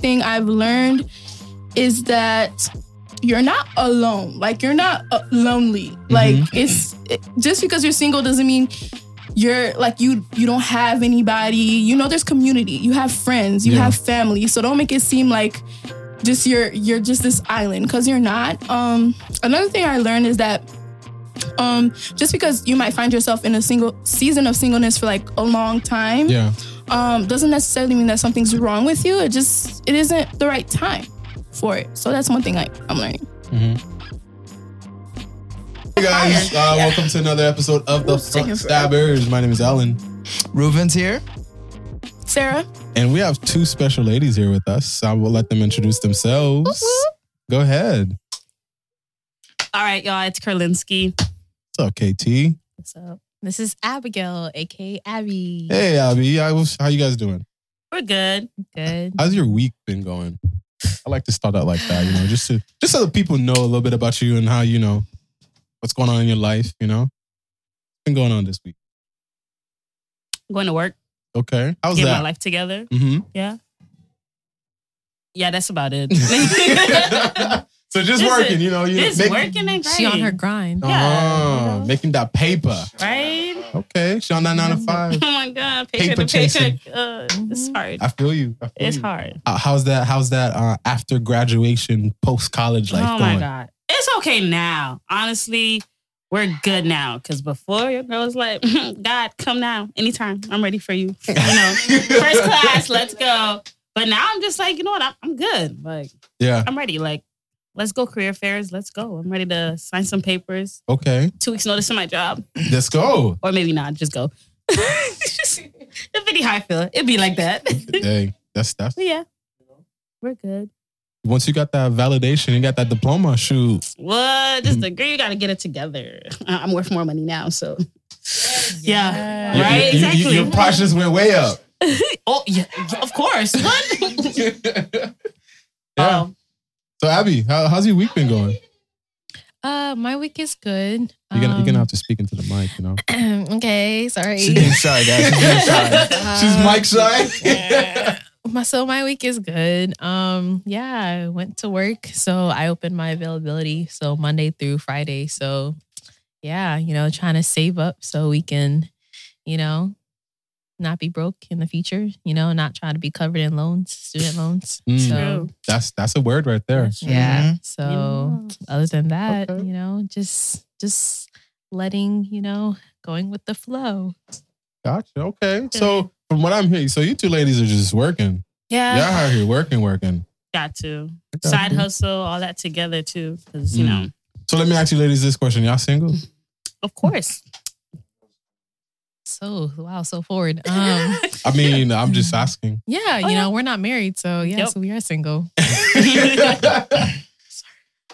thing I've learned is that you're not alone. Like you're not uh, lonely. Like it's it, just because you're single doesn't mean you're like you you don't have anybody. You know there's community. You have friends, you Yeah. have family. So don't make it seem like just you're you're just this island cuz you're not. Um another thing I learned is that um just because you might find yourself in a single season of singleness for like a long time Yeah. Um, doesn't necessarily mean that something's wrong with you. It just it isn't the right time for it. So that's one thing I, I'm learning. Hey guys, uh, welcome to another episode of the Front Stabbers. My name is Alan. Reuven's here. Sarah, and we have two special ladies here with us. I will let them introduce themselves. Go ahead. All right, y'all. It's Kerlinsky. What's up, KT? What's up? This is Abigail, aka Abby. Hey, Abby. How, was- how you guys doing? We're good. Good. How's your week been going? I like to start out like that, you know, just to just so the people know a little bit about you and how you know what's going on in your life. You know, what's been going on this week. I'm going to work. Okay, how's Get my that? life together. Mm-hmm. Yeah. Yeah, that's about it. so just Just working, you know, you Just make- working and She on her grinding. grind. Yeah, you know. making that paper. Right? Okay, she on that nine to five. Oh my God. Paycheck Paper to paycheck. chasing. Uh, it's hard. I feel you. I feel It's you. hard. Uh, how's that? How's that uh, after graduation, post college life oh going? my God. It's okay now. Honestly, we're good now. Because before, your girl was like, God, come now. Anytime. I'm ready for you. You know, first class, let's go. But now I'm just like, you know what? I'm, I'm good. Like, Yeah. I'm ready. Like, let's go career fairs. Let's go. I'm ready to sign some papers. Okay. Two weeks notice in my job, Let's go. or maybe not. Just go. Just- That's pretty how I feel. It'd be like that. hey, that's that's. But yeah, we're good. Once you got that validation, you got that diploma. Shoot. What? This degree, you got to get it together. I- I'm worth more money now, so yeah, You- right. you- you- exactly. your price just went way up. oh yeah, of course. What? yeah. Oh, um, So Abby, how, how's your week been going? Uh, my week is good. You're gonna you're gonna Um, have to speak into the mic. You know. okay, sorry. She's being shy, guys. She's being shy. She's Um, mic shy. my so my week is good. Um, yeah, I went to work, so I opened my availability so Monday through Friday. So, yeah, you know, trying to save up so we can, you know, not be broke in the future. You know, not trying to be covered in loans, student loans. Mm. So, that's that's a word right there. yeah. Mhm. So, other than that, Okay. you know, just just letting you know, going with the flow. Gotcha. Okay. So from what I'm hearing, so you two ladies are just working. Yeah, Y'all out here working, working. got to Got side to. hustle, all that together too. Because you Mm. know, So let me ask you ladies this question. Y'all single? of course. So, wow, so forward. Um, I mean, I'm just asking. yeah, Oh, you yeah. know, we're not married, so yeah, Yep. so we are single.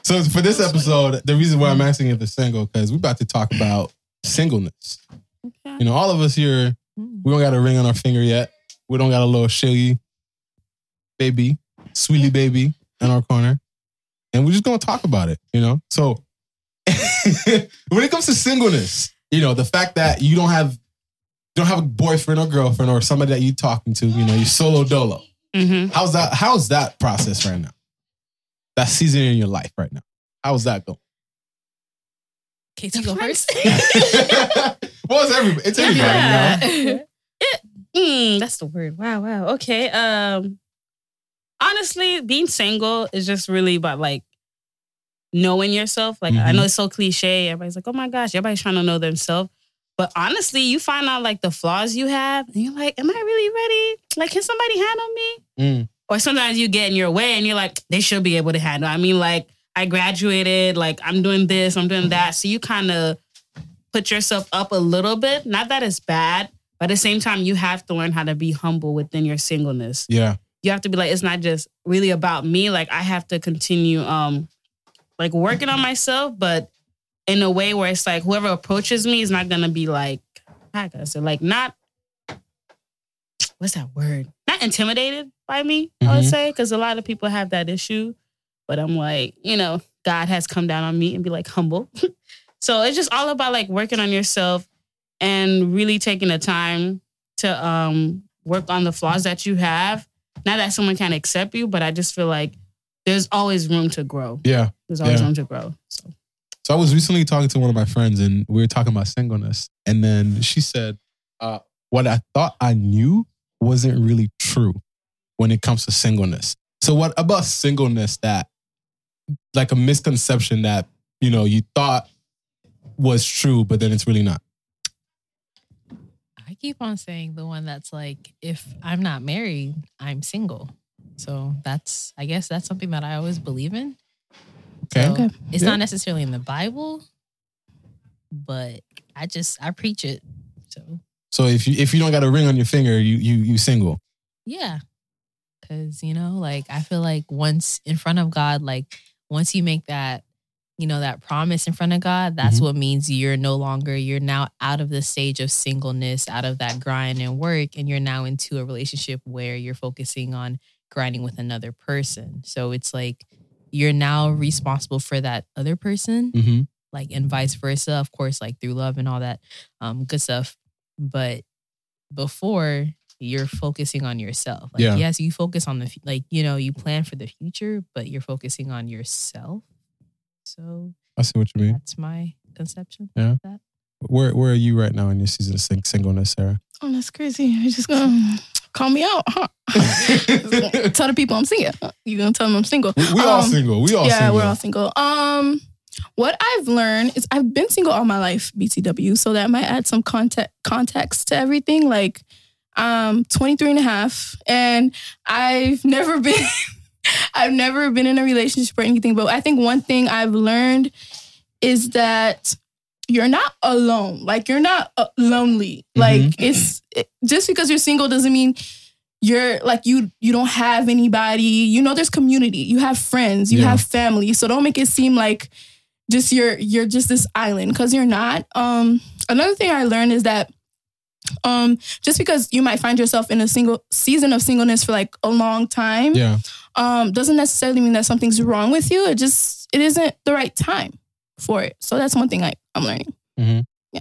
so for this episode, the reason why I'm asking if they're single, because we're about to talk about singleness. Okay. You know, all of us here, Mm. we don't got a ring on our finger yet. We don't got a little shilly baby, sweetie baby in our corner. And we're just gonna talk about it, you know? So when it comes to singleness, you know, the fact that you don't have you don't have a boyfriend or girlfriend or somebody that you're talking to, you know, you solo dolo. hmm How's that? How's that process right now? That season in your life right now. How's that going? Katie, you go first. well, it's everybody. It's everybody. You know? Yeah. Mm, that's the word. Wow, wow. Okay. Um honestly, being single is just really about like knowing yourself. Like I Mhm. know it's so cliche. Everybody's like, oh my gosh, everybody's trying to know themselves. But honestly, you find out like the flaws you have, and you're like, am I really ready? Like, can somebody handle me? Mm. Or sometimes you get in your way and you're like, they should be able to handle. I mean, like, I graduated, like I'm doing this, I'm doing that. So you kind of put yourself up a little bit. Not that it's bad, but at the same time, you have to learn how to be humble within your singleness. Yeah. You have to be like, it's not just really about me. Like I have to continue um like working on myself, but in a way where it's like whoever approaches me is not gonna be like, I say, like not what's that word? Not intimidated by me, I would Mhm. say, because a lot of people have that issue. But I'm like, you know, God has come down on me and be like humble. so it's just all about like working on yourself and really taking the time to um work on the flaws that you have not that someone can't accept you, but I just feel like there's always room to grow. Yeah. There's always Yeah. room to grow. So So I was recently talking to one of my friends and we were talking about singleness. And then she said, uh, what I thought I knew wasn't really true when it comes to singleness. So what about singleness that like a misconception that, you know, you thought was true, but then it's really not. I keep on saying the one that's like, if I'm not married, I'm single. So that's, I guess that's something that I always believe in. Okay. So Okay. It's Yeah. not necessarily in the Bible, but I just, I preach it. So So if you if you don't got a ring on your finger, you you you single. yeah. Cause, you know, like I feel like once in front of God, like once you make that, you know, that promise in front of God, that's Mhm. what means you're no longer, you're now out of the stage of singleness, out of that grind and work, and you're now into a relationship where you're focusing on grinding with another person. So it's like you're now responsible for that other person Mm-hmm. like and vice versa of course like through love and all that um good stuff but before you're focusing on yourself like Yeah. yes you focus on the like you know you plan for the future but you're focusing on yourself so I see what you mean. that's my conception Yeah. of that Where where are you right now in your season of sing- singleness, Sarah? Oh, that's crazy. You're just gonna call me out, huh? tell the people I'm single. You gonna tell them I'm single? We, we all Um, single. We all yeah, single. we're all single. Um, what I've learned is I've been single all my life, BTW. So that might add some context context to everything. Like, I'm 23 and a half, and I've never been. I've never been in a relationship or anything, but I think one thing I've learned is that you're not alone. Like you're not uh, lonely. Like it's it, just because you're single doesn't mean you're like you you don't have anybody. You know there's community. You have friends, you Yeah. have family. So don't make it seem like just you're you're just this island cuz you're not. Um another thing I learned is that um just because you might find yourself in a single season of singleness for like a long time Yeah. um, doesn't necessarily mean that something's wrong with you. It just it isn't the right time for it. So that's one thing I, I'm learning. Yeah.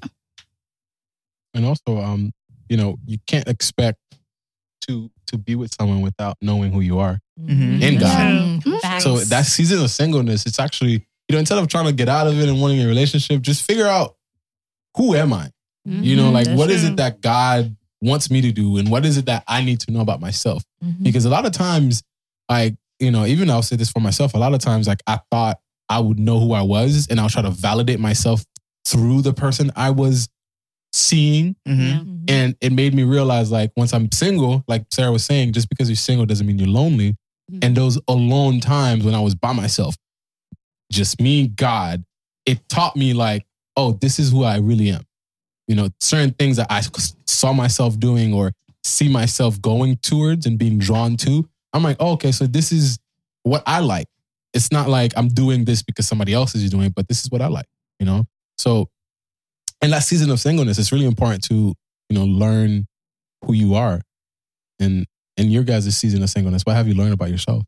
And also, um, you know, you can't expect to to be with someone without knowing who you are. Mhm. In God. Mm, Mhm. So that season of singleness, it's actually, you know, instead of trying to get out of it and wanting a relationship, just figure out who am I? You know, Mhm, like that's what is true. it that God wants me to do and what is it that I need to know about myself? Mhm. Because a lot of times, like, you know, even I'll say this for myself, a lot of times, like, I thought I would know who I was and I'll try to validate myself through the person I was seeing. Mhm. Yeah. Mhm. And it made me realize, like, once I'm single, like Sarah was saying, just because you're single doesn't mean you're lonely. Mhm. And those alone times when I was by myself, just me, God, it taught me, like, oh, this is who I really am. You know, certain things that I saw myself doing or see myself going towards and being drawn to. I'm like, oh, okay, so this is what I like. It's not like I'm doing this because somebody else is doing it, but this is what I like, you know? So in that season of singleness, it's really important to, you know, learn who you are. And in your guys' season of singleness, what have you learned about yourself?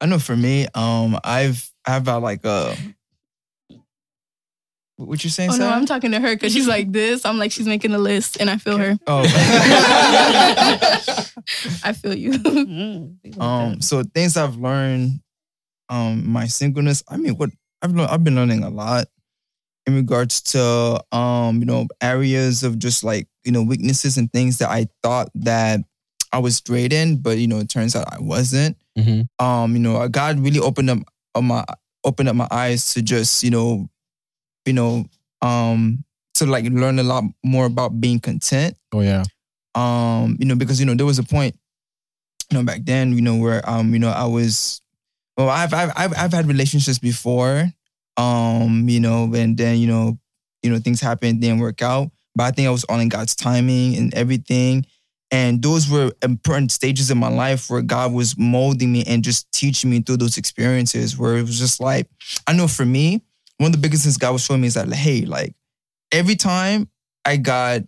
I know for me, um, I've I've had like a what you saying, Oh no, I'm talking to her because she's like this. I'm like she's making a list, and I feel her. oh, I feel you. Mm, we like um, so things I've learned, um, my singleness. I mean, what I've learned, I've been learning a lot in regards to um, you know, areas of just like you know weaknesses and things that I thought that I was great in, but you know, it turns out I wasn't. Mhm. Um, you know, God really opened up uh, my opened up my eyes to just you know, you know, um, to like learn a lot more about being content Oh yeah. um you know because you know there was a point you know back then you know where um you know I was well I've I've I've, I've had relationships before um you know and then you know you know things happened didn't work out but I think I was all in God's timing and everything and those were important stages in my life where God was molding me and just teaching me through those experiences where it was just like I know for me one of the biggest things God was showing me is that like, hey like every time I got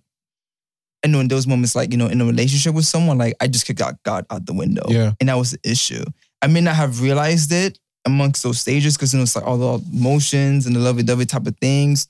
I know in those moments, like, you know, in a relationship with someone, like I just kicked out God out the window. Yeah. And that was the issue. I may not have realized it amongst those stages because, you know, it's like all the emotions and the lovey dovey type of things,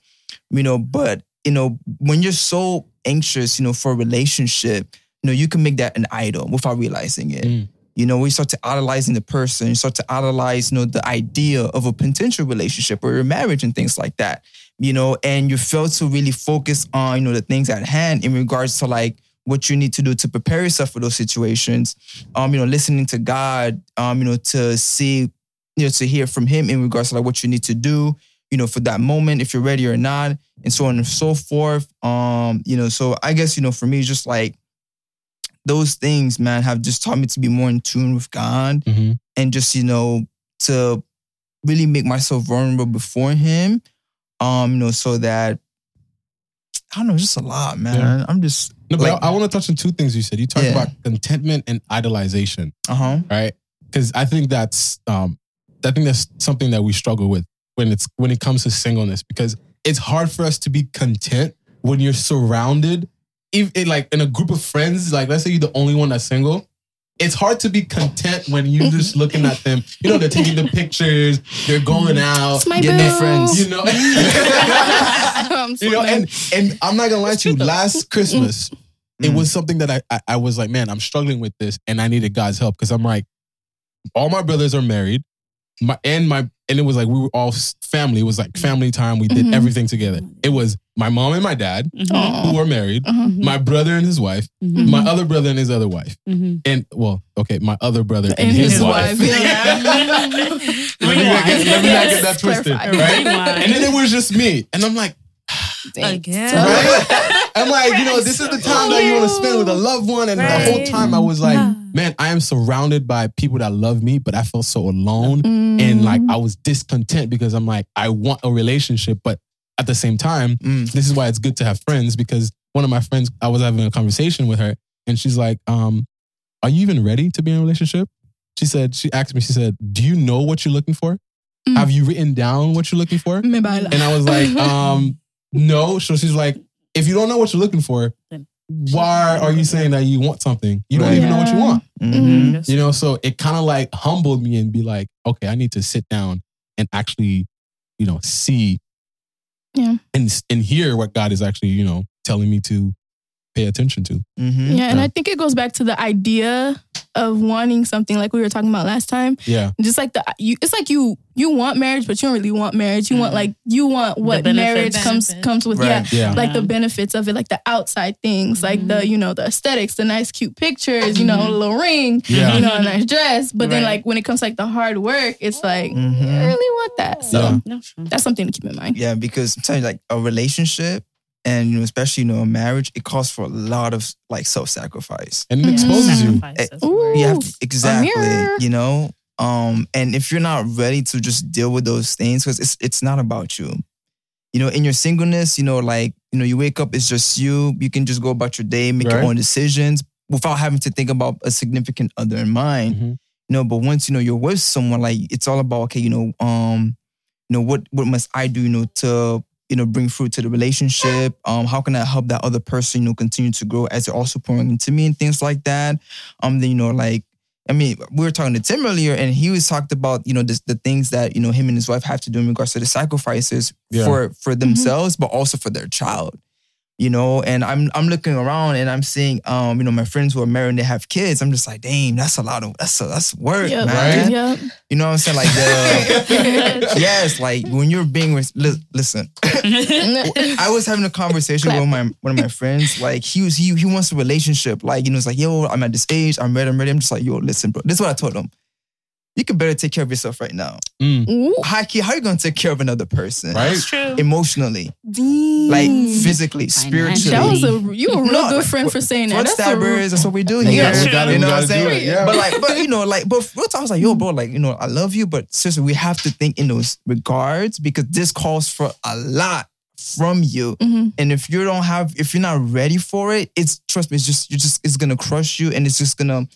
you know, but, you know, when you're so anxious, you know, for a relationship, you know, you can make that an idol without realizing it. Mm. You know, we start to idolizing the person, you start to idolize, you know, the idea of a potential relationship or a marriage and things like that. You know, and you fail to really focus on, you know, the things at hand in regards to like what you need to do to prepare yourself for those situations. Um, you know, listening to God, um, you know, to see, you know, to hear from him in regards to like what you need to do, you know, for that moment, if you're ready or not, and so on and so forth. Um, you know, so I guess, you know, for me, it's just like those things, man, have just taught me to be more in tune with God Mhm. and just, you know, to really make myself vulnerable before him. Um, you know, so that I don't know, just a lot, man. Yeah. I'm just No, but Like- I, I want to touch on two things you said. You talked Yeah. about contentment and idolization, uh-huh. right? Because I think that's um, I think that's something that we struggle with when it's when it comes to singleness. Because it's hard for us to be content when you're surrounded, if in like in a group of friends. Like let's say you're the only one that's single. It's hard to be content when you're just looking at them. You know, they're taking the pictures, they're going out, It's my Get new boo. friends. you know. I'm you know, and and I'm not gonna lie to you. Last Christmas, it Mm. was something that I, I I was like, man, I'm struggling with this, and I needed God's help because I'm like, all my brothers are married, my and my and it was like we were all family. It was like family time. We did Mhm. everything together. It was my mom and my dad Mhm. Who were married, Uh-huh. my brother and his wife, Mhm. my other brother and his other wife, Mhm. and well, okay, my other brother and, And his, his wife. wife, yeah. let me not get, let me not get that twisted, clarify. right? Rewind. And then it was just me, and I'm like. Dang. Again. Right? I'm like, you know, this is the time that you want to spend with a loved one. And the whole time I was like, man, I am surrounded by people that love me, but I felt so alone. And like, I was discontent because I'm like, I want a relationship. But at the same time, Mm. this is why it's good to have friends because one of my friends, I was having a conversation with her and she's like, um, are you even ready to be in a relationship? She said, she asked me, she said, do you know what you're looking for? Mm. Have you written down what you're looking for? Me. And I was like, um, no. So she's like, if you don't know what you're looking for, why are you saying that you want something? You don't Right. even know what you Yeah. want. Mhm. You know, so it kind of like humbled me and be like, okay, I need to sit down and actually, you know, see Yeah. and and hear what God is actually, you know, telling me to pay attention to. Mhm. Yeah, and Yeah. I think it goes back to the idea of wanting something like we were talking about last time. Yeah. Just like the you, it's like you you want marriage, but you don't really want marriage. You want Mhm. like you want what benefits. marriage comes Benefits. comes with. Right. Yeah, Yeah. like the benefits of it, like the outside things, like the mm-hmm. you know the aesthetics, the nice cute pictures, you know, mm-hmm. a little ring, Yeah. you know, a nice dress. But then like when it comes to, like the hard work, it's like. Mm-hmm. I really want that. So Yeah. That's something to keep in mind. Yeah, because I'm telling you, like a relationship and you know, especially you know, a marriage, it calls for a lot of like self-sacrifice. And it Yeah. exposes you. Ooh. You have to, exactly, you know. Um, and if you're not ready to just deal with those things, because it's it's not about you. You know, in your singleness, you know, like you know, you wake up, it's just you. You can just go about your day, make your own decisions without having to think about a significant other in mind. Mhm. You know, but once you know you're with someone, like it's all about okay, you know, um, you know, what what must I do, you know, to you know bring fruit to the relationship? Um, how can I help that other person, you know, continue to grow as they're also pouring into me and things like that? Um, then you know, like I mean, we were talking to Tim earlier, and he was talked about you know this, the things that you know him and his wife have to do in regards to the sacrifices Yeah. for for themselves, but also for their child. You know, and I'm I'm looking around and I'm seeing um you know my friends who are married and they have kids. I'm just like, damn that's a lot of that's a, that's work, Yep. man. Yep. You know what I'm saying? Like the yes, like when you're being res- li- listen. I was having a conversation Clap. with my one of my friends. Like he was he he wants a relationship. Like you know, it's like yo, I'm at this age. I'm ready. I'm ready. I'm just like yo, listen, bro. This is what I told him. You can better take care of yourself right now. Mm. Ooh. How, are you gonna take care of another person? Right? That's true. Emotionally, Dang. like physically, spiritually. That was a you a real No, good friend for saying that. Foot That's a, stabbers, that's what we do Yeah, here. That's we gotta, You know what I'm saying? Yeah. But like, but you know, like, but real talk, I was like, yo, bro, like, you know, I love you, but seriously, we have to think in those regards because this calls for a lot from you. Mhm. And if you don't have, if you're not ready for it, it's trust me, it's just you just it's gonna crush you and it's just gonna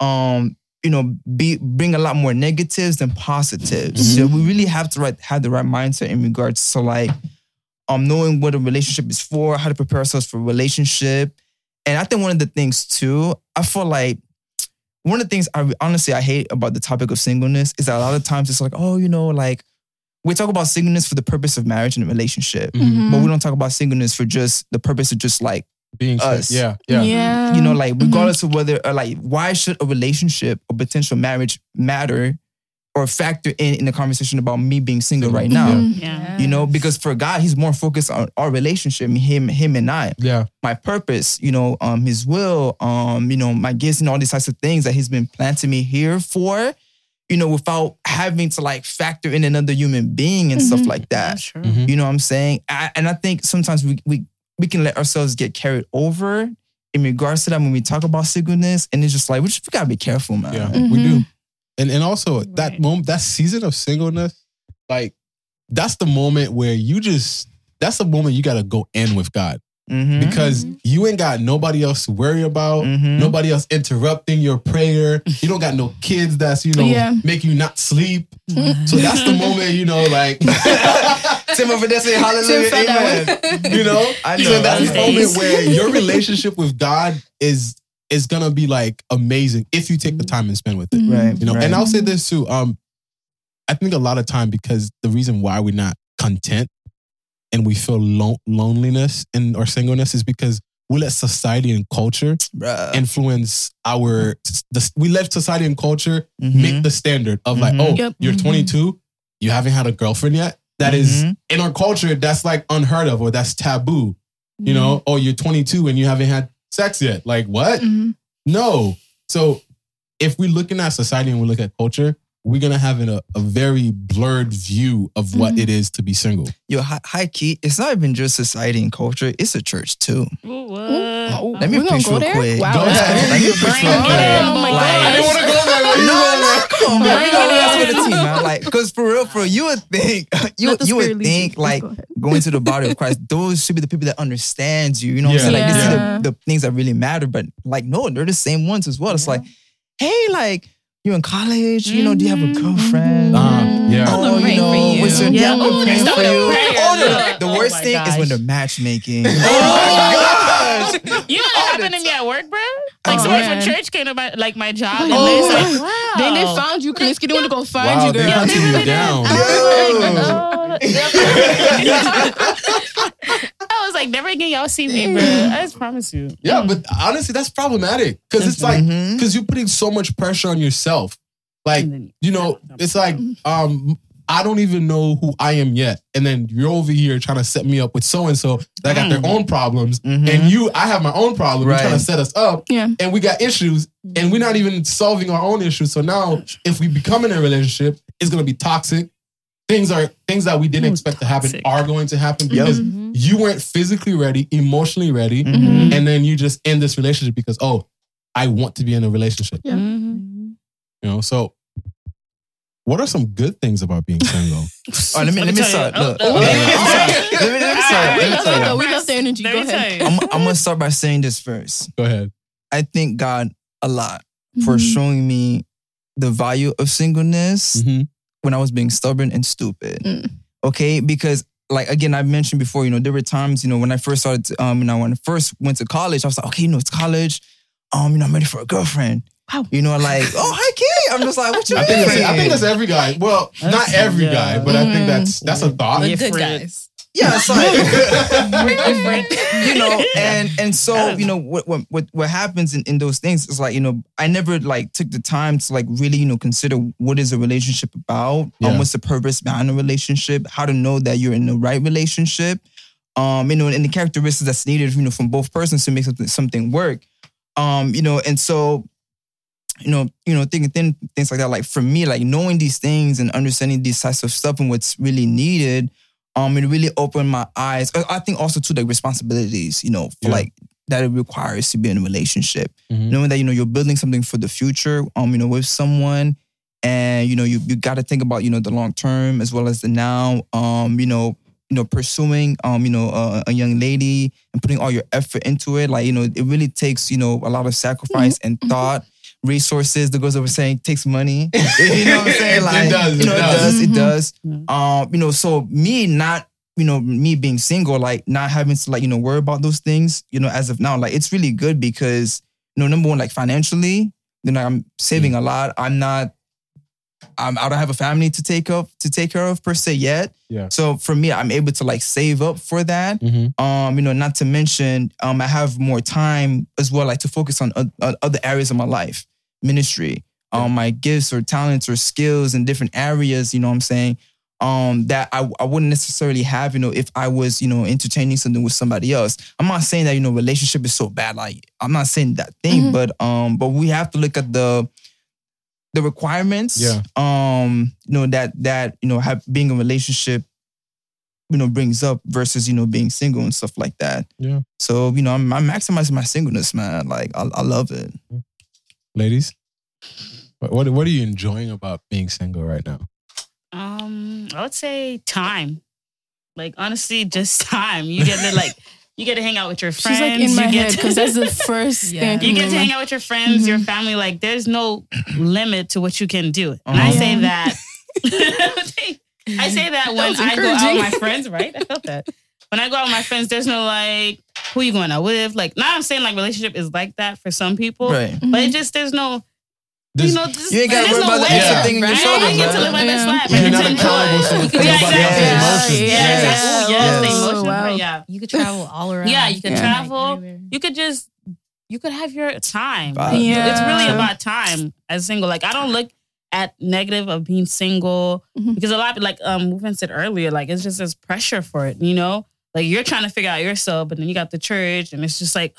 um you know be bring a lot more negatives than positives. So we really have to right, have the right mindset in regards to like um knowing what a relationship is for, how to prepare ourselves for a relationship. And I think one of the things too, I feel like one of the things I honestly I hate about the topic of singleness is that a lot of times it's like, oh, you know, like we talk about singleness for the purpose of marriage and a relationship Mhm. Mhm. but we don't talk about singleness for just the purpose of just like Being straight. us. Yeah, yeah. Yeah. you know, like Mhm. regardless of whether or like why should a relationship or potential marriage matter or factor in in the conversation about me being single right now? Mhm. Yeah. You know, because for God, He's more focused on our relationship, him, him and I. Yeah. My purpose, you know, um, His will, um, you know, my gifts and all these types of things that He's been planting me here for. You know, without having to like factor in another human being and stuff Mhm. like that. That's true. Mhm. You know what I'm saying? I, and I think sometimes we, we we can let ourselves get carried over in regards to that when we talk about singleness. And it's just like, we just we gotta be careful, man. Yeah, Mhm. we do. And and also that moment, that season of singleness, like that's the moment where you just that's the moment you gotta go in with God Mhm. because you ain't got nobody else to worry about. Mhm. Nobody else interrupting your prayer. You don't got no kids that's, you know, Yeah. make you not sleep. So that's the moment, you know, like Tim over there say hallelujah, Tim amen. you know? I know, So that's the know. moment where your relationship with God is is gonna be like amazing if you take the time and spend with it. Right. You know, right. and I'll say this too. Um, I think a lot of time because the reason why we're not content and we feel lo- loneliness in our singleness is because we let society and culture Bruh. influence our. The, we let society and culture Mhm. make the standard of like, Mhm. oh, Yep. you're Mhm. 22, you haven't had a girlfriend yet. That is Mhm. in our culture. That's like unheard of or that's taboo. You know, Mm-hmm. oh, you're 22 and you haven't had sex yet. Like what? Mhm. No. So if we're looking at society and we look at culture, we're gonna have a, a very blurred view of what Mhm. it is to be single. Yo, hi, high key, it's not even just society and culture, it's a church too. Ooh, what? Oh, Let me we're gonna preach go real there? quick. Wow, Go that's ahead. crazy. Let me preach real quick. Oh my boy. God. I didn't want to go there. but you No, know no, what? come on, man. Bring You know it for the team, man. Like, because for real, for real, you would think you you would lead you. think like go going to the body of Christ, those should be the people that understands you. You know what Yeah. I'm saying? Like Yeah. these are the, the things that really matter. But like, no, they're the same ones as well. It's like, hey, like you're in college, you know, do you have a Mhm. girlfriend? Uh, yeah. Oh, gonna you know, for what's your Yeah. yeah. Oh, praying for the you. Oh, no, Look. the Oh worst my thing is when they're matchmaking. Oh, gosh! You know All that the happened to me at work, bro? Like Oh, someone man. from church came to my like my job and Oh. they was like, wow. Then they found you, Kalinsky. They want to go find Wow, you, they girl. hunted you down. I was like, Yo. oh. I was like, never again, y'all see me, bro. I just promise you. Yeah, but honestly, that's problematic because it's like because you're putting so much pressure on yourself. Like you know, it's like um. I don't even know who I am yet, and then you're over here trying to set me up with so and so that got their Mm. own problems, Mhm. and you, I have my own problem. You're Right. trying to set us up, Yeah. and we got issues, and we're not even solving our own issues. So now, if we become in a relationship, it's gonna be toxic. Things are things that we didn't Ooh, expect to happen are going to happen Yep. because Mhm. you weren't physically ready, emotionally ready, Mhm. and then you just end this relationship because oh, I want to be in a relationship. Yeah. You know, so what are some good things about being single? Oh, let me let me start. Look, Oh, let me start. Let me- let me start. Let me love tell it, you. We love the energy. Let Go me ahead. tell you. I'm, I'm gonna start by saying this first. Go ahead. I thank God a lot for Mhm. showing me the value of singleness Mhm. when I was being stubborn and stupid. Mm. Okay, because like again, I've mentioned before, you know, there were times, you know, when I first started, to, um, you know, when I first went to college, I was like, okay, you know, it's college. Um, you know, I'm ready for a girlfriend. Wow. You know, like, oh, hi, Kay. I'm just like, what you I think, that's. I think that's every guy. Well, not every yeah. guy, but I think Mm. that's that's a thought. The Yeah, good guys. Yeah, it's like you know, and and so you know what what what, what happens in, in those things is like you know I never like took the time to like really you know consider what is a relationship about, Yeah. um, what's the purpose behind a relationship, how to know that you're in the right relationship, um, you know, and the characteristics that's needed you know from both persons to make something something work, um, you know, and so you know, you know, thinking thin, things like that. Like for me, like knowing these things and understanding these types of stuff and what's really needed, um, it really opened my eyes. I- I think also to the responsibilities, you know, for Yeah. like that it requires to be in a relationship. Mhm. Knowing that you know you're building something for the future, um, you know, with someone, and you know you you got to think about you know the long term as well as the now. Um, you know, you know, pursuing um, you know, a, a young lady and putting all your effort into it. Like you know, it really takes you know a lot of sacrifice and thought. Resources that goes over saying takes money. you know what I'm saying? It Like does, you know, it it does. does, it does. Um, you know, so me not, you know, me being single, like not having to like, you know, worry about those things, you know, as of now, like it's really good because, you know, number one, like financially, you know, I'm saving a lot. I'm not um, I don't have a family to take up to take care of per se yet. Yeah. So for me, I'm able to like save up for that. Mhm. Um, you know, not to mention, um, I have more time as well, like to focus on o- o- other areas of my life, ministry, um, my gifts or talents or skills in different areas. You know what I'm saying? Um, that I, I wouldn't necessarily have, you know, if I was, you know, entertaining something with somebody else. I'm not saying that, you know, relationship is so bad. Like, I'm not saying that thing, Mhm. but um, but we have to look at the the requirements. Yeah. Um, you know, that that, you know, have being in a relationship, you know, brings up versus, you know, being single and stuff like that. Yeah. So, you know, I'm, I'm maximizing my singleness, man. Like I, I love it. Ladies, what, what what are you enjoying about being single right now? Um, I would say time. Like honestly, just time. You get to like you get to hang out with your friends. She's like in my you get head to- because that's the first Yeah. thing. you get to hang out. out with your friends, your Mhm. family. Like there's no limit to what you can do. And Uh-huh. I say that. I say that when was I go out with my friends, right? I felt that. When I go out with my friends, there's no like, who you going out with? Like, now I'm saying like relationship is like that for some people. Right. But it just there's no, This- you know, just, You ain't gotta worry no about the way, extra thing in your right? shoulders, I get to live my best life. You're not to enjoy accountable it. for Yeah, somebody else's exactly. emotions. Yeah, Yes. exactly. Ooh, yes, Yes. the Oh, wow. Yeah. You could travel all around. Yeah, you could Yeah. travel. Everywhere. You could just, you could have your time. Like, Yeah. It's really True. about time as single. Like, I don't look at negative of being single Mhm. because a lot, like um, Movement said earlier, like it's just this pressure for it, you know? Like you're trying to figure out yourself, but then you got the church, and it's just like,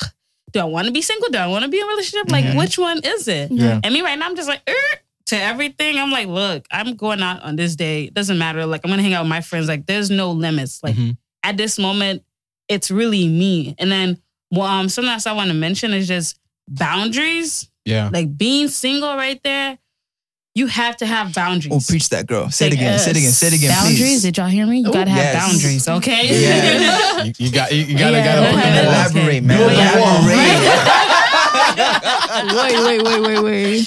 do I want to be single? Do I want to be in a relationship? Like, Mhm. which one is it? Yeah. And me right now, I'm just like, er, to everything. I'm like, look, I'm going out on this day. It doesn't matter. Like, I'm gonna hang out with my friends. Like, there's no limits. Like, Mhm. at this moment, it's really me. And then, well, um, something else I want to mention is just boundaries. Yeah. Like being single, right there. You have to have boundaries. Oh, preach that, girl. Say it Like, again. Say it again. Say it again, boundaries. please. Did y'all hear me? You Oh, gotta have yes. boundaries, okay? Yeah. You, you got you, you gotta Yeah. gotta put Yeah. that Elaborate, man. Build the wall. Elaborate. wait, wait, wait, wait, wait.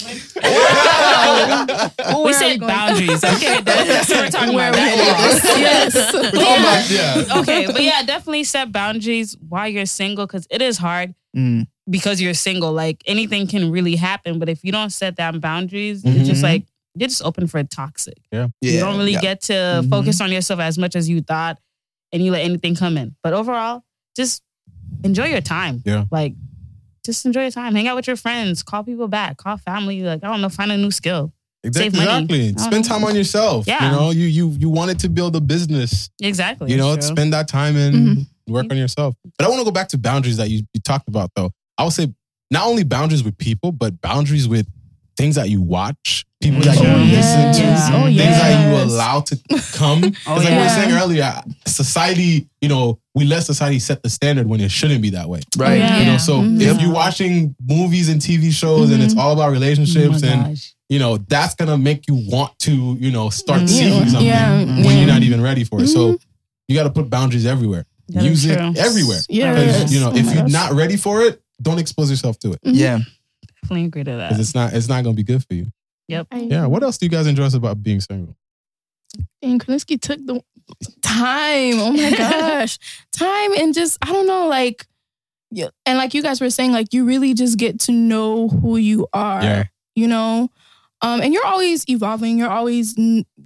we said boundaries, okay? That's what we're talking Where about. we That. Yes. We're talking about- yeah. okay, but yeah, definitely set boundaries while you're single because it is hard Mm. Because you're single. Like anything can really happen, but if you don't set down boundaries, Mhm. it's just like you're just open for a toxic. Yeah. you don't really yeah. get to Mhm. focus on yourself as much as you thought, and you let anything come in. But overall, just enjoy your time. Yeah. like just enjoy your time. Hang out with your friends. Call people back. Call family. Like I don't know, find a new skill. Exactly. Exactly. Spend know. time on yourself. Yeah. You know, you you you wanted to build a business. Exactly. You know, spend that time and Mhm. work on yourself. But I want to go back to boundaries that you, you talked about though. I would say not only boundaries with people, but boundaries with things that you watch, people that you Oh, listen to, yes. Oh, things that you allow to come. Because Oh, like we were saying earlier, society, you know, we let society set the standard when it shouldn't be that way. Right. Yeah. You know, so Mhm. if you're watching movies and TV shows and it's Mhm. all about Oh relationships and gosh. you know, that's gonna make you want to, you know, start Mhm. seeking something Yeah, when yeah. you're not even ready for it. So you got to put boundaries everywhere. That is Music true. everywhere. Yeah. You know, Oh if you're gosh. not ready for it, don't expose yourself to it Mhm. Yeah. Definitely agree to that. because it's not it's not gonna be good for you. Yep. Yeah. What else do you guys enjoy about being single? And Kalinsky took the time. Oh my gosh. time and just, I don't know, like, yeah. And like you guys were saying, like, you really just get to know who you are, Yeah. you know? Um, and you're always evolving. You're always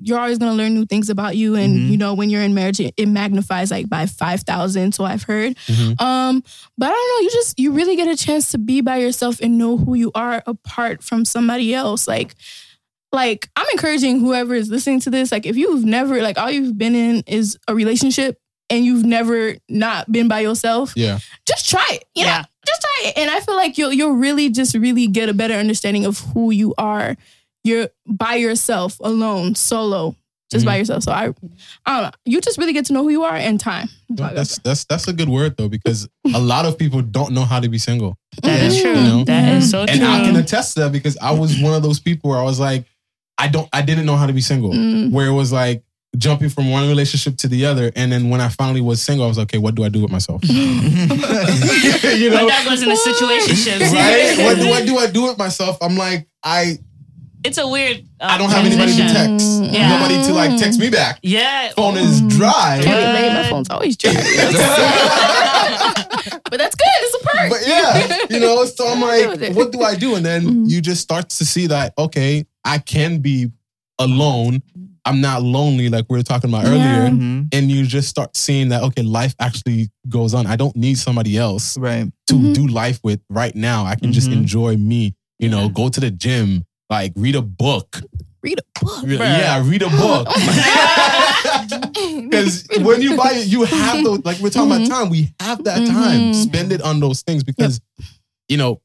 you're always gonna learn new things about you. And Mhm. you know, when you're in marriage, it, it magnifies like by five thousand. So I've heard. Mhm. Um, but I don't know. You just you really get a chance to be by yourself and know who you are apart from somebody else. Like, like I'm encouraging whoever is listening to this. Like, if you've never like all you've been in is a relationship and you've never not been by yourself, Yeah. just try it. You know, Yeah. just try it. And I feel like you'll you'll really just really get a better understanding of who you are. You're by yourself, alone, solo, just by yourself. So I, I don't know. You just really get to know who you are and time. That's all I gotta That's that's that's a good word though because a lot of people don't know how to be single. That is Yeah. true. You know? That is so And true. And I can attest to that because I was one of those people where I was like, I don't I didn't know how to be single. Mm. Where it was like jumping from one relationship to the other. And then when I finally was single, I was like, okay, what do I do with myself? you but know? that goes into situationships. Right? What do I do I do with myself? I'm like, I It's a weird. Uh, I don't have anybody to transition. text. Yeah. Nobody to like text me back. Yeah. Phone is dry. Can't be late. My phone's always dry. but that's good. It's a perk. But yeah, you know, so I'm Yeah, I know like, what do I do? And then Mhm. you just start to see that, okay, I can be alone. I'm not lonely like we were talking about Yeah. earlier. Mhm. And you just start seeing that okay, life actually goes on. I don't need somebody else Right. to Mhm. do life with right now. I can just Mhm. enjoy me. You know, Yeah. go to the gym, like read a book. Read a book. Re- Bruh. Yeah, read a book. Because when you buy it, you have those, like we're talking Mhm. about time, we have that time. Mhm. Spend it on those things because, you know,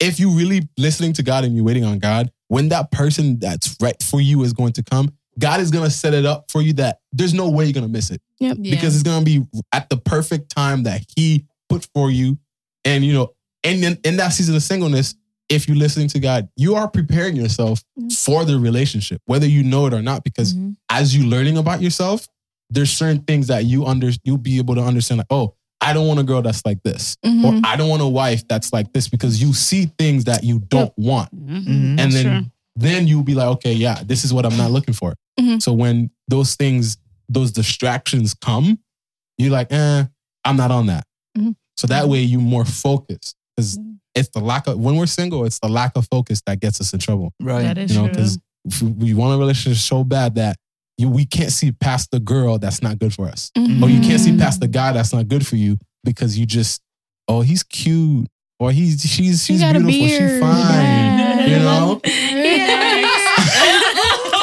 if you're really listening to God and you're waiting on God, when that person that's right for you is going to come, God is going to set it up for you that there's no way you're going to miss it Yep. because it's going to be at the perfect time that He put for you. And, you know, and in, in that season of singleness, if you're listening to God, you are preparing yourself Mhm. for the relationship, whether you know it or not, because Mhm. as you learning about yourself, there's certain things that you under you'll be able to understand. Like, oh, I don't want a girl that's like this, Mhm. or I don't want a wife that's like this, because you see things that you don't want, Mhm. Mhm. and then Sure. then you'll be like, okay, yeah, this is what I'm not looking for. Mhm. So when those things, those distractions come, you're like, eh, I'm not on that. So that way you're more focused because it's the lack of when we're single, it's the lack of focus that gets us in trouble. Right. That is You know, true. because we want a relationship so bad that you we can't see past the girl that's not good for us, Mhm. or you can't see past the guy that's not good for you because you just, oh, he's cute, or he's she's she's got beautiful, she's fine, Yeah. you know.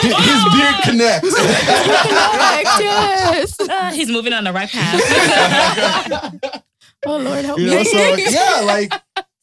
His his beard connects. yes. Ah, he's moving on the right path. Oh Lord, help you me. know, so yeah, like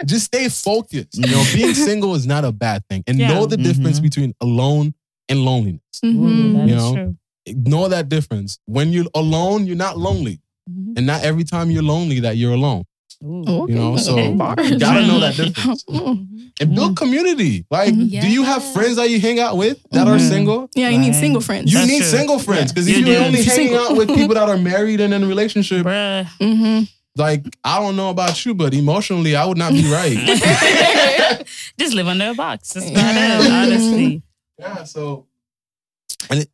just stay focused. You know, being single is not a bad thing, and Yeah. know the difference Mhm. between alone and loneliness. Mhm. You know? true. Know that difference. When you're alone, you're not lonely, Mhm. and not every time you're lonely that you're alone. Ooh. Okay. You know, so Bars. you gotta know that difference. And build community. Like, Mhm. do you have friends that you hang out with that are Mhm. single? Yeah, you need single friends. You That's need true. single friends because You if you're only hanging out with people that are married and in a relationship, Bruh. hmm like I don't know about you, but emotionally, I would not be right. Just live under a box. That's about it, honestly. yeah. So and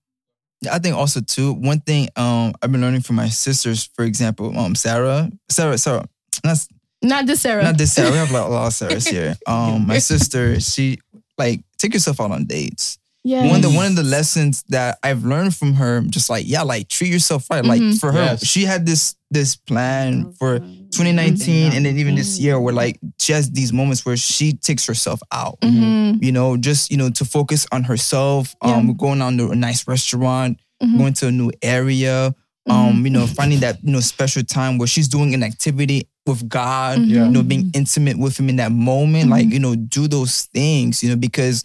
I think also too one thing um I've been learning from my sisters, for example, um Sarah, Sarah, Sarah, not Not this Sarah. not this Sarah. We have a lot, a lot of Sarahs here. Um, my sister, she like take yourself out on dates. Yeah. One of the one of the lessons that I've learned from her, just like yeah, like treat yourself right. Like Mhm. for her, Yes. she had this this plan for 2019, and then even this year, where like she has these moments where she takes herself out. Mhm. You know, just you know to focus on herself. Yeah. Um, going on to a nice restaurant, Mhm. going to a new area. Um, you know, finding that you know special time where she's doing an activity with God. Yeah. You know, being intimate with Him in that moment. Like you know, do those things. You know, because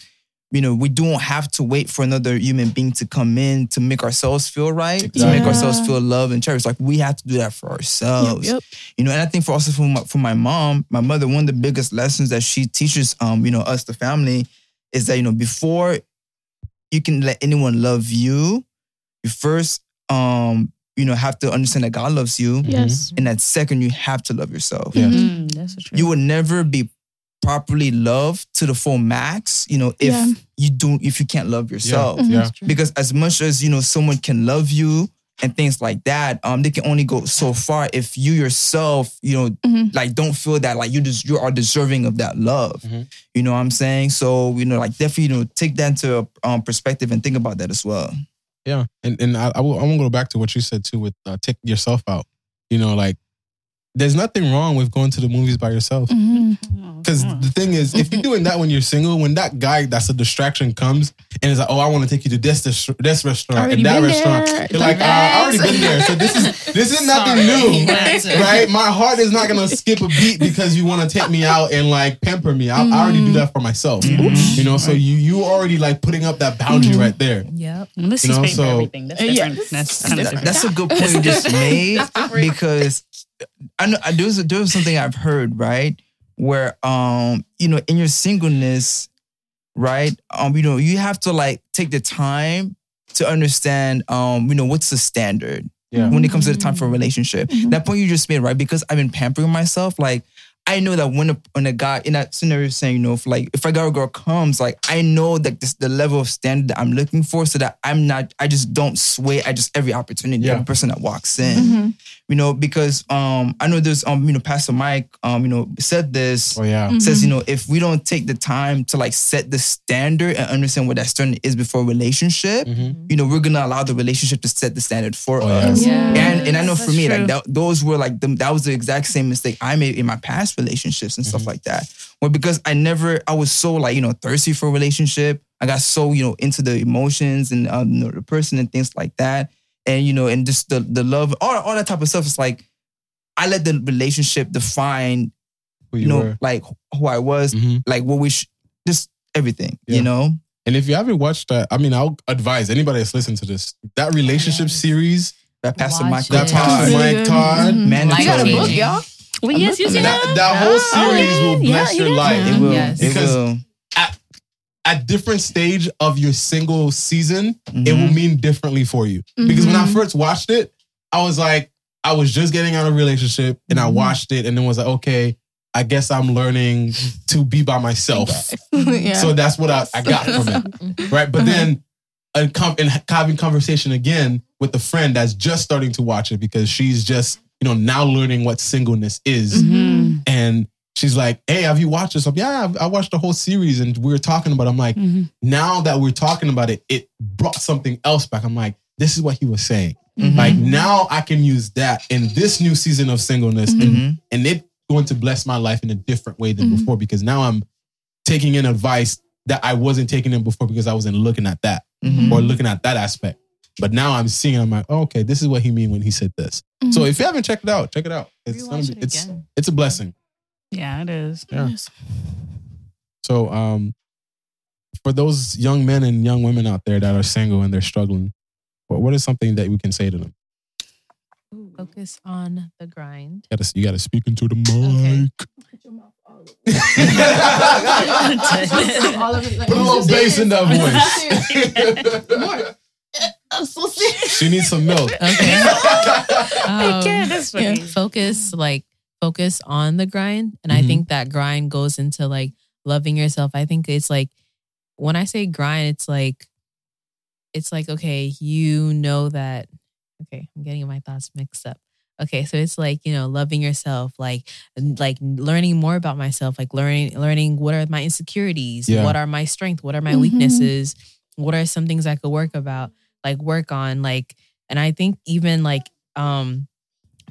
you know we don't have to wait for another human being to come in to make ourselves feel right, to make Exactly. ourselves feel loved and cherished. Like we have to do that for ourselves. yep. You know, and I think for also for my, for my mom, my mother, one of the biggest lessons that she teaches, um, you know, us the family, is that you know before you can let anyone love you, you first, um, you know, have to understand that God loves you, Yes. and that second, you have to love yourself. Yeah. Mm, that's the truth. You will never be properly love to the full max, you know, if Yeah. you don't, if you can't love yourself Mhm. yeah. because as much as you know someone can love you and things like that um they can only go so far if you yourself you know Mhm. like don't feel that like you just you are deserving of that love Mhm. you know what i'm saying so you know like definitely you know take that into um perspective and think about that as well Yeah, and and I I, will, I want to go back to what you said too with uh, take yourself out. You know, like there's nothing wrong with going to the movies by yourself. Mhm. Because the thing is, if you're doing that when you're single, when that guy that's a distraction comes and is like, "Oh, I want to take you to this this, this restaurant Already and that restaurant," there. you're like, uh, "I already been there." So this is this is nothing new, right? My heart is not gonna skip a beat because you want to take me out and like pamper me. I, I already do that for myself, Mhm. you know. So you you already like putting up that boundary Mhm. right there. Yep. This You know, paid so- everything. That's yeah. That's kind of that's a good point you just made because I know there was there was something I've heard right where um you know in your singleness right um you know you have to like take the time to understand um you know what's the standard Yeah. when it comes to the time for a relationship Mhm. that point you just made right because I've been pampering myself like I know that when a when a guy in that scenario saying, you know, if like if a guy or girl comes, like I know that this the level of standard that I'm looking for, so that I'm not, I just don't sway. I just every opportunity, Yeah. every person that walks in, Mhm. you know, because um I know there's um you know Pastor Mike um you know said this Oh yeah. Mm-hmm. says you know if we don't take the time to like set the standard and understand what that standard is before relationship, Mhm. you know we're gonna allow the relationship to set the standard for Oh, yeah. us. Yeah. And and I know for me, true. like that, those were like the, that was the exact same mistake I made in my past relationships and stuff like that. Well, because I never, I was so like you know thirsty for a relationship. I got so you know into the emotions and um, you know, the person and things like that, and you know, and just the the love, all all that type of stuff. It's like I let the relationship define, Who you you know, were. like who I was, Mhm. like what we sh- just everything, Yeah. you know. And if you haven't watched that, I mean, I'll advise anybody that's listening to this that relationship Yes. series That Pastor Watch Michael that it. Pastor Todd, Mike good. Todd. Mhm. Man, You got a Life book, y'all? Well, I'm yes, you looking see That, that. that whole Oh, series will bless you your did. life. it will, Yes. it Because- will. At different stage of your single season, it Mhm. will mean differently for you. Because when I Mhm. first watched it, I was like, I was just getting out of a relationship and I Mhm. watched it and then was like, okay, I guess I'm learning to be by myself. yeah. So that's what I, I got from it. Right. But Uh-huh. then and, com- and having conversation again with a friend that's just starting to watch it because she's just, you know, now learning what singleness is. Mhm. And she's like, Hey, have you watched this? I'm, yeah, I've- I watched the whole series and we were talking about it. I'm like, Mhm. now that we're talking about it, it brought something else back. I'm like, this is what he was saying. Mhm. Like now I can use that in this new season of singleness and, Mhm. and it going to bless my life in a different way than Mhm. before because now I'm taking in advice that I wasn't taking in before because I wasn't looking at that Mhm. or looking at that aspect. But now I'm seeing I'm like, oh, okay, this is what he mean when he said this. Mhm. So if you haven't checked it out, check it out. It's gonna be, it it's it's a blessing. Yeah, it is. Yeah. Yes. So um for those young men and young women out there that are single and they're struggling, what, what is something that we can say to them? Focus on the grind. You gotta, you gotta speak into the Okay. mic. All of it, like, Put a little bass in that voice. More. I'm so serious. she needs some milk. Okay. I Um, can't. That's funny. yeah. focus like focus on the grind and i Mhm. think that grind goes into like loving yourself i think it's like when i say grind it's like it's like okay you know that okay i'm getting my thoughts mixed up okay so it's like you know loving yourself like like learning more about myself like learning learning what are my insecurities Yeah. what are my strengths what are my Mhm. weaknesses what are some things i could work about like work on like and i think even like um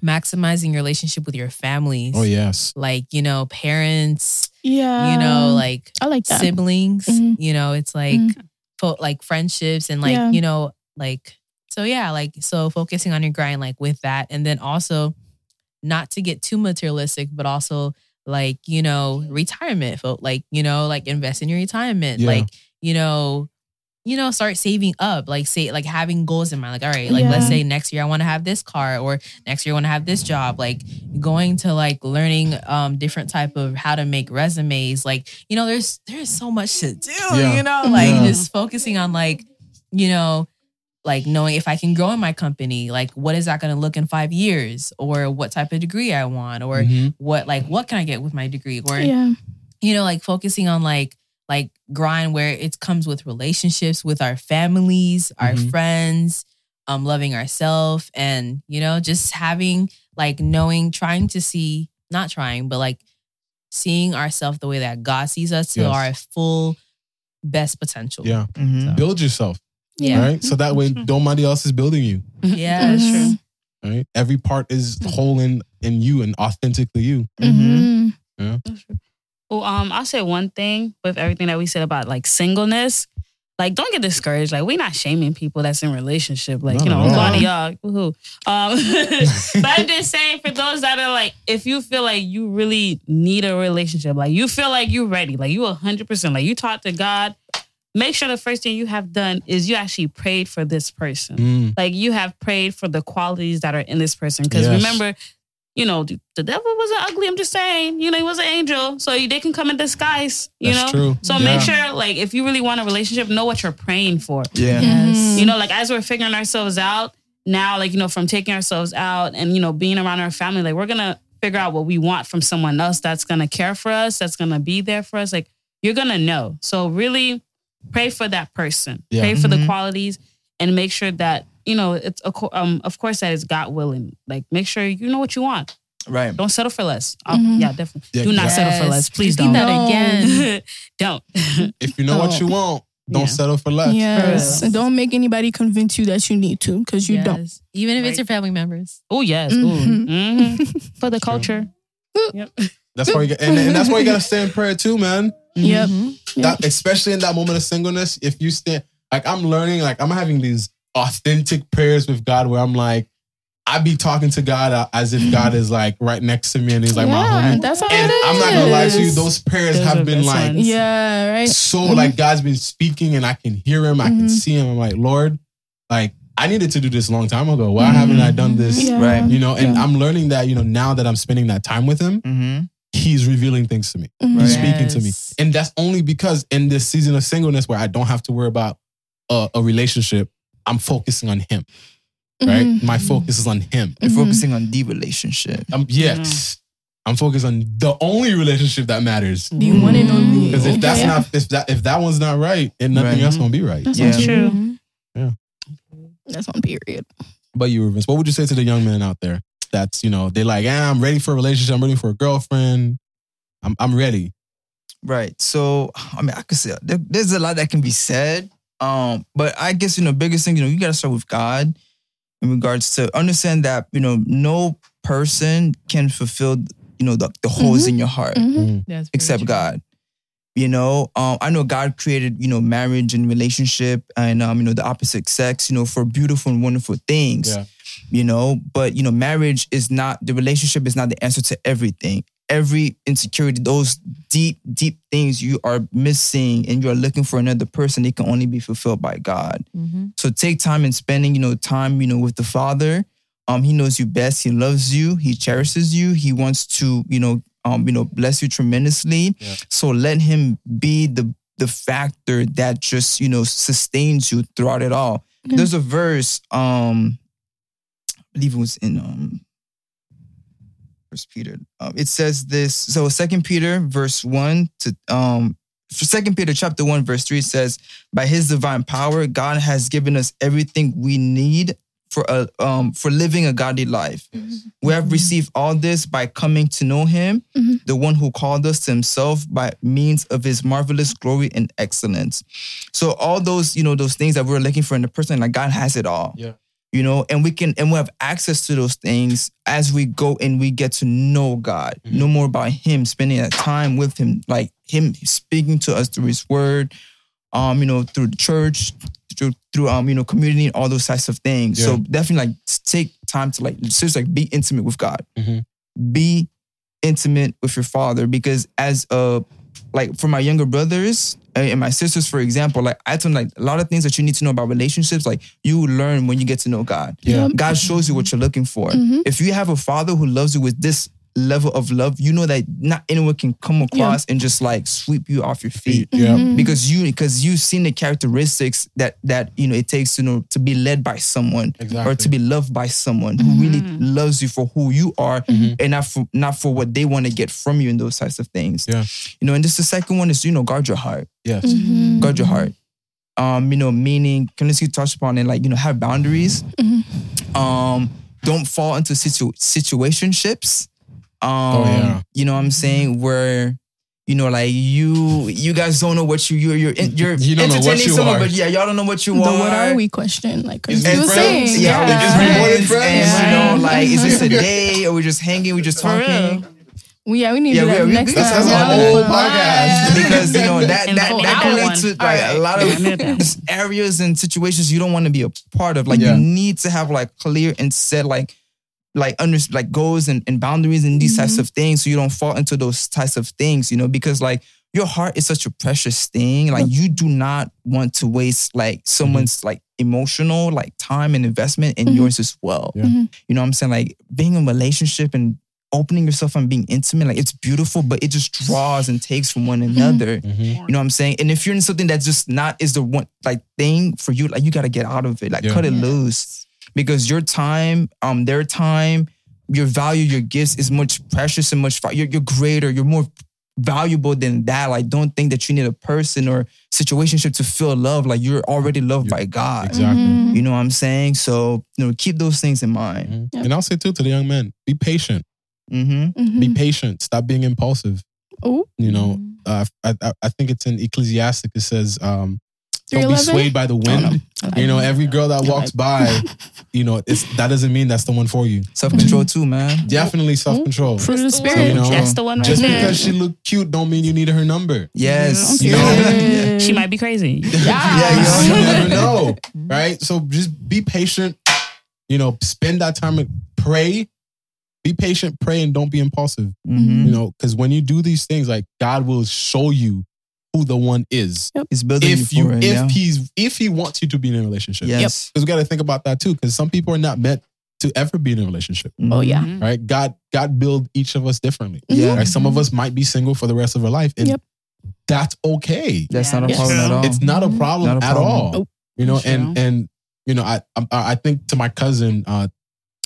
maximizing your relationship with your families Oh yes. like you know parents Yeah. you know like I like that. siblings Mhm. you know it's like Mhm. fo- like friendships and like Yeah. you know like so yeah like so focusing on your grind like with that and then also not to get too materialistic but also like you know retirement fo- like you know like invest in your retirement Yeah. like you know you know start saving up like say like having goals in mind like all right like let's say next year i want to have this car or next year i want to have this job like going to like learning um different type of how to make resumes like you know there's there's so much to do Yeah. you know like Yeah. just focusing on like you know like knowing if i can grow in my company like what is that going to look in five years or what type of degree i want or Mhm. what like what can i get with my degree or Yeah. you know like focusing on like like grind where it comes with relationships with our families our Mhm. friends um loving ourselves and you know just having like knowing trying to see not trying but like seeing ourselves the way that god sees us to Yes. our full best potential Yeah. Mhm. Build yourself. yeah Right. So that way nobody else is building you. yeah That's true. Right. Every part is whole in, in you and authentically you. Mhm. That's true. Well, um, I'll say one thing with everything that we said about like singleness. Like, don't get discouraged. Like, we're not shaming people that's in relationship. Like, Not you know, at a lot all. of y'all. Woohoo. Um, but I'm just saying for those that are like, if you feel like you really need a relationship, like you feel like you're ready, like you 100%, like you talk to God, make sure the first thing you have done is you actually prayed for this person. Mm. Like you have prayed for the qualities that are in this person. Because Yes. remember, you know, the, the devil wasn't ugly. I'm just saying, you know, he was an angel. So they can come in disguise, you That's know? true. So Yeah. make sure, like, if you really want a relationship, know what you're praying for. Yeah. yes You know, like, as we're figuring ourselves out now, like, you know, from taking ourselves out and, you know, being around our family, like, we're going to figure out what we want from someone else that's gonna care for us, that's gonna be there for us, like you're gonna know. So really pray for that person. Yeah. Pray for the Mhm. qualities and make sure that, you know, it's a um of course that is God willing. Like make sure you know what you want. Right. Don't settle for less. Um, Mhm. Yeah, definitely. Yeah, Do not yeah. settle for less. Please don't. that No. again. don't. If you know what you want, don't Yeah. settle for less. Yes. For And don't make anybody convince you that you need to because you don't. Even if it's your family members. oh yes. Mhm. Ooh. Mhm. For the culture. Yep. That's why you get, and, and that's why you gotta stay in prayer too, man. Yep. Mhm. That especially in that moment of singleness, if you stand like I'm learning, like I'm having these authentic prayers with God where I'm like, I'd be talking to God uh, as if God is like right next to me and he's like my homie. that's how And it I'm not gonna lie to you, those prayers Those have been like ones. Yeah, right. so Mhm. like God's been speaking and I can hear him, I can Mhm. see him. I'm like, Lord, like I needed to do this a long time ago. Why haven't I done this? Yeah. Right. You know, and Yeah. I'm learning that, you know, now that I'm spending that time with him, Mm-hmm. he's revealing things to me. Mhm. He's Right. speaking to me. And that's only because in this season of singleness where I don't have to worry about a, a relationship, I'm focusing on him, right? Mhm. My focus is on him. You're Mhm. focusing on the relationship. Um, yes. I'm focused on the only relationship that matters. The one and only. Because if that's Okay. not if that if that one's not right, then nothing Right. else gonna be right. That's Yeah. on True. Mhm. That's on period. But you, Rubens, what would you say to the young men out there that's you know they like, ah, I'm ready for a relationship, I'm ready for a girlfriend, I'm I'm ready. Right. So, I mean, I could say there, there's a lot that can be said. Um, but I guess you know, biggest thing, you know, you gotta start with God in regards to understand that you know no person can fulfill you know the, the holes in your heart Mhm. Except true. God. You know, um, I know God created you know marriage and relationship and um, you know the opposite sex, you know, for beautiful and wonderful things. Yeah. You know, but you know, marriage is not the relationship is not the answer to everything. Every insecurity, those deep, deep things you are missing, and you are looking for another person, they can only be fulfilled by God. Mhm. So take time in spending, you know, time, you know, with the Father. Um, he knows you best. He loves you. He cherishes you. He wants to, you know, um, you know, bless you tremendously. Yeah. So let him be the the factor that just, you know, sustains you throughout it all. Yeah. There's a verse, um, I believe it was in um First Peter. Um, it says this. So Second Peter, verse one to um Second Peter chapter one, verse three says, "By His divine power, God has given us everything we need for a um for living a godly life. We have received all this by coming to know Him, Mhm. the one who called us to Himself by means of His marvelous glory and excellence. So all those you know those things that we're looking for in a person, like God has it all. Yeah. You know, and we can and we have access to those things as we go and we get to know God, Mhm. know more about Him, spending that time with Him, like Him speaking to us through His Word, um, you know, through the church, through through um, you know, community and all those types of things. So definitely like take time to like seriously like be intimate with God. Mhm. Be intimate with your father because as a like for my younger brothers uh, and my sisters, for example, like I told them like a lot of things that you need to know about relationships, like you learn when you get to know God. Yeah. God shows you what you're looking for. Mhm. If you have a father who loves you with this level of love, you know that not anyone can come across and just like sweep you off your feet Yeah. Mhm. because you because you've seen the characteristics that that you know it takes to know to be led by someone Exactly. or to be loved by someone who really loves you for who you are Mhm. and not for not for what they want to get from you and those types of things. Yeah. You know, and just the second one is you know guard your heart, Yes. Mhm. guard your heart. Um, you know, meaning Kennedy touch upon it, like you know, have boundaries. Mhm. Um, don't fall into situ situationships. Um, Oh, yeah. you know what I'm saying? Where you know, like you, you guys don't know what you you're you're you're You don't know what entertaining you someone, are. but yeah, y'all don't know what you The are. what are we question? Like, cause Just you be friends? saying, Yeah, yeah, we just be be more than friends, friends. and you know, like, is this a day? Or we just hanging? We just talking? real. Well, yeah, we need Yeah, to do we- that we- next that's- time. that's a whole podcast. because you know that And that, the that whole can hour lead to like a lot Yeah, I knew that. of areas and situations you don't want to be a part of. Like Yeah. you need to have like clear and set like like under like goals and, and boundaries and these types Mhm. of things so you don't fall into those types of things, you know, because like your heart is such a precious thing. Like you do not want to waste like someone's like emotional like time and investment in Mhm. yours as well. Yeah. Mhm. You know what I'm saying? Like being in a relationship and opening yourself and being intimate, like it's beautiful, but it just draws and takes from one another. Mhm. You know what I'm saying? And if you're in something that's just not is the one like thing for you, like you gotta get out of it. Like Yeah. cut it Yes. loose. Because your time, um, their time, your value, your gifts is much precious and much. You're, you're greater. You're more valuable than that. Like, don't think that you need a person or situationship to feel love. Like, you're already loved by God. Exactly. Mhm. You know what I'm saying? So, you know, keep those things in mind. Mhm. Yep. And I'll say too to the young men, be patient. Mm-hmm. Mhm. Be patient. Stop being impulsive. Ooh. You know, uh, I, I I think it's in Ecclesiastic. It says, um, "Don't be swayed by the wind." You know, every girl that walks by, you know, it's that doesn't mean that's the one for you. Self control too, man. Definitely self control. Fruit of the That's the spirit. You know, That's the one right Just there. because she looked cute, don't mean you need her number. Yes. You know? Period. She might be crazy. Yeah, you yo. never know, right? So just be patient. You know, spend that time and pray. Be patient, pray, and don't be impulsive. Mhm. You know, because when you do these things, like God will show you who the one is. He's building If you you, for if yeah. he's, if he wants you to be in a relationship, Yes. because we got to think about that too. Because some people are not meant to ever be in a relationship, Oh yeah. Mhm. right? God, God build each of us differently. Yeah. Right? Some of us might be single for the rest of our life, and Yep. that's okay. That's Yeah. not a Yes. problem at all. It's not a problem Not a at all. Nope. You know, That's and and you know, I I, I think to my cousin uh,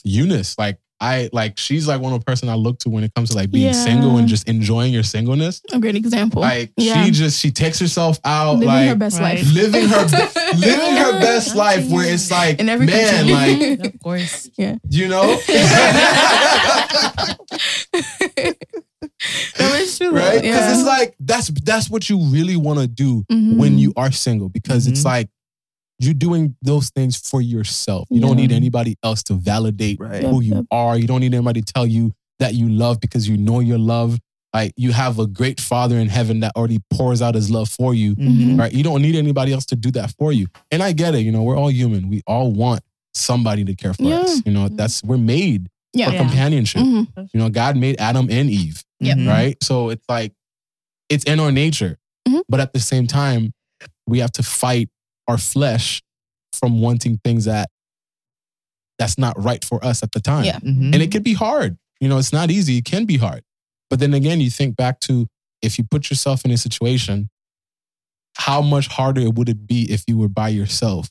Eunice, like I like she's like one of the person I look to when it comes to like being Yeah. single and just enjoying your singleness. A great example. Like yeah. she just she takes herself out like, living like her best Right. life. living her be- living her best life where it's like In every man country. like Of course. Yeah. You know That was true. right because Yeah. it's like that's that's what you really want to do Mhm. when you are single because it's Mhm. like you're doing those things for yourself. You don't need anybody else to validate Right. who Yep, you yep. are. You don't need anybody to tell you that you love because you know you're loved. Like you have a great father in heaven that already pours out his love for you. Mhm. Right. You don't need anybody else to do that for you. And I get it. You know, we're all human. We all want somebody to care for Yeah. us. You know, that's we're made Yeah. for Yeah. companionship. Mhm. You know, God made Adam and Eve Yep. Mhm. right? So it's like it's in our nature, Mhm. but at the same time, we have to fight our flesh from wanting things that that's not right for us at the time. Yeah. Mhm. And it can be hard. You know, it's not easy. It can be hard. But then again, you think back to if you put yourself in a situation, how much harder would it be if you were by yourself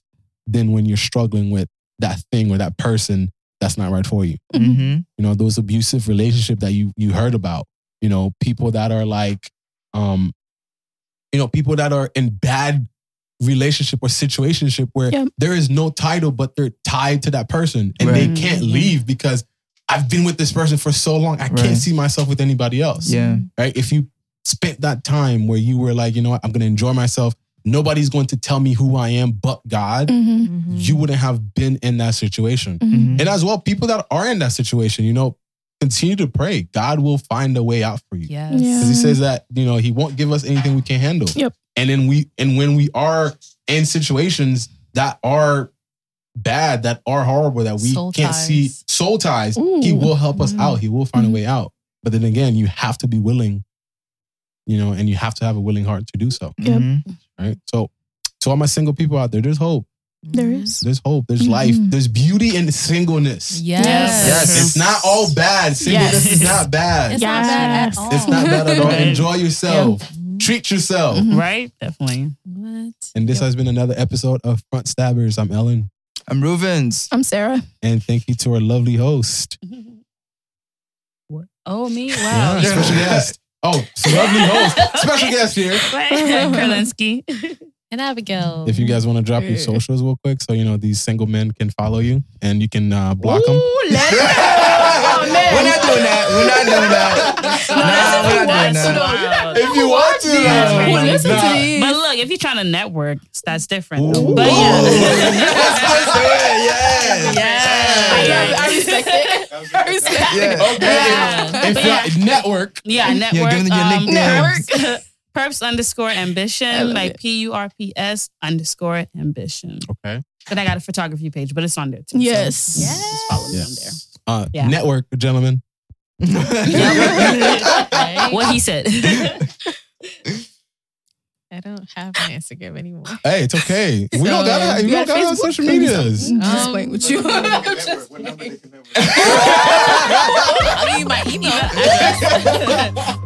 than when you're struggling with that thing or that person that's not right for you? Mhm. you know those abusive relationship that you you heard about you know people that are like um you know people that are in bad relationship or situationship where Yeah. there is no title but they're tied to that person and Right. they can't leave because I've been with this person for so long I Right. can't see myself with anybody else Yeah. right if you spent that time where you were like you know what I'm going to enjoy myself nobody's going to tell me who I am but God Mhm. Mm-hmm. you wouldn't have been in that situation Mhm. and as well, people that are in that situation, you know, continue to pray. God will find a way out for you. Yes. Yeah. Because he says that, you know, he won't give us anything we can't handle. Yep. And then we and when we are in situations that are bad, that are horrible, that we Soul can't see soul ties, Ooh. he will help us Mhm. out. He will find a Mhm. way out. But then again, you have to be willing, you know, and you have to have a willing heart to do so. Yep. Mhm. Right. So to all my single people out there, there's hope. There is. There's hope. There's Mhm. life. There's beauty in singleness. Yes. Yes. It's not all bad. Singleness Yes. is not bad. It's not bad at all. It's not bad at all. Right. Enjoy yourself. Mhm. Treat yourself. Mhm. Right? Definitely. What? And this Yep. has been another episode of Front Stabbers. I'm Ellen. I'm Rubens. I'm Sarah. And thank you to our lovely host. Oh, me? Yeah, Wow. special guest. Oh, some lovely host. Special guest here. Kerlinsky. And Abigail. If you guys want to drop your socials real quick so you know these single men can follow you and you can uh, block them. Ooh, let We're not doing that. We're not doing that. No, Nah, that's we're if not doing to, that. If you want to, Yeah, though. right. Listen Nah. to these. But look, if you're trying to network, that's different. Ooh. But Ooh. yeah. Let's do it. Yes. Yeah. I, I respect it. I respect Yeah. it. Okay. If you're network, Yeah, network. giving your um. Network. Purps underscore ambition, like. P U R P S underscore ambition. okay. And I got a photography page, but it's on there too. so Yes. just follow me on there. Uh, Yeah. Network, gentlemen. What he said. I don't have my Instagram anymore. Hey, it's okay. We So, don't gotta. We you don't got gotta have Facebook? social medias. I'm just Um, playing with you. I mean, my email address.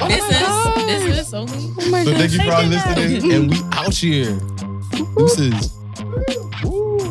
business, business only. Oh my So gosh. thank you for all listening, and we out here. Deuces.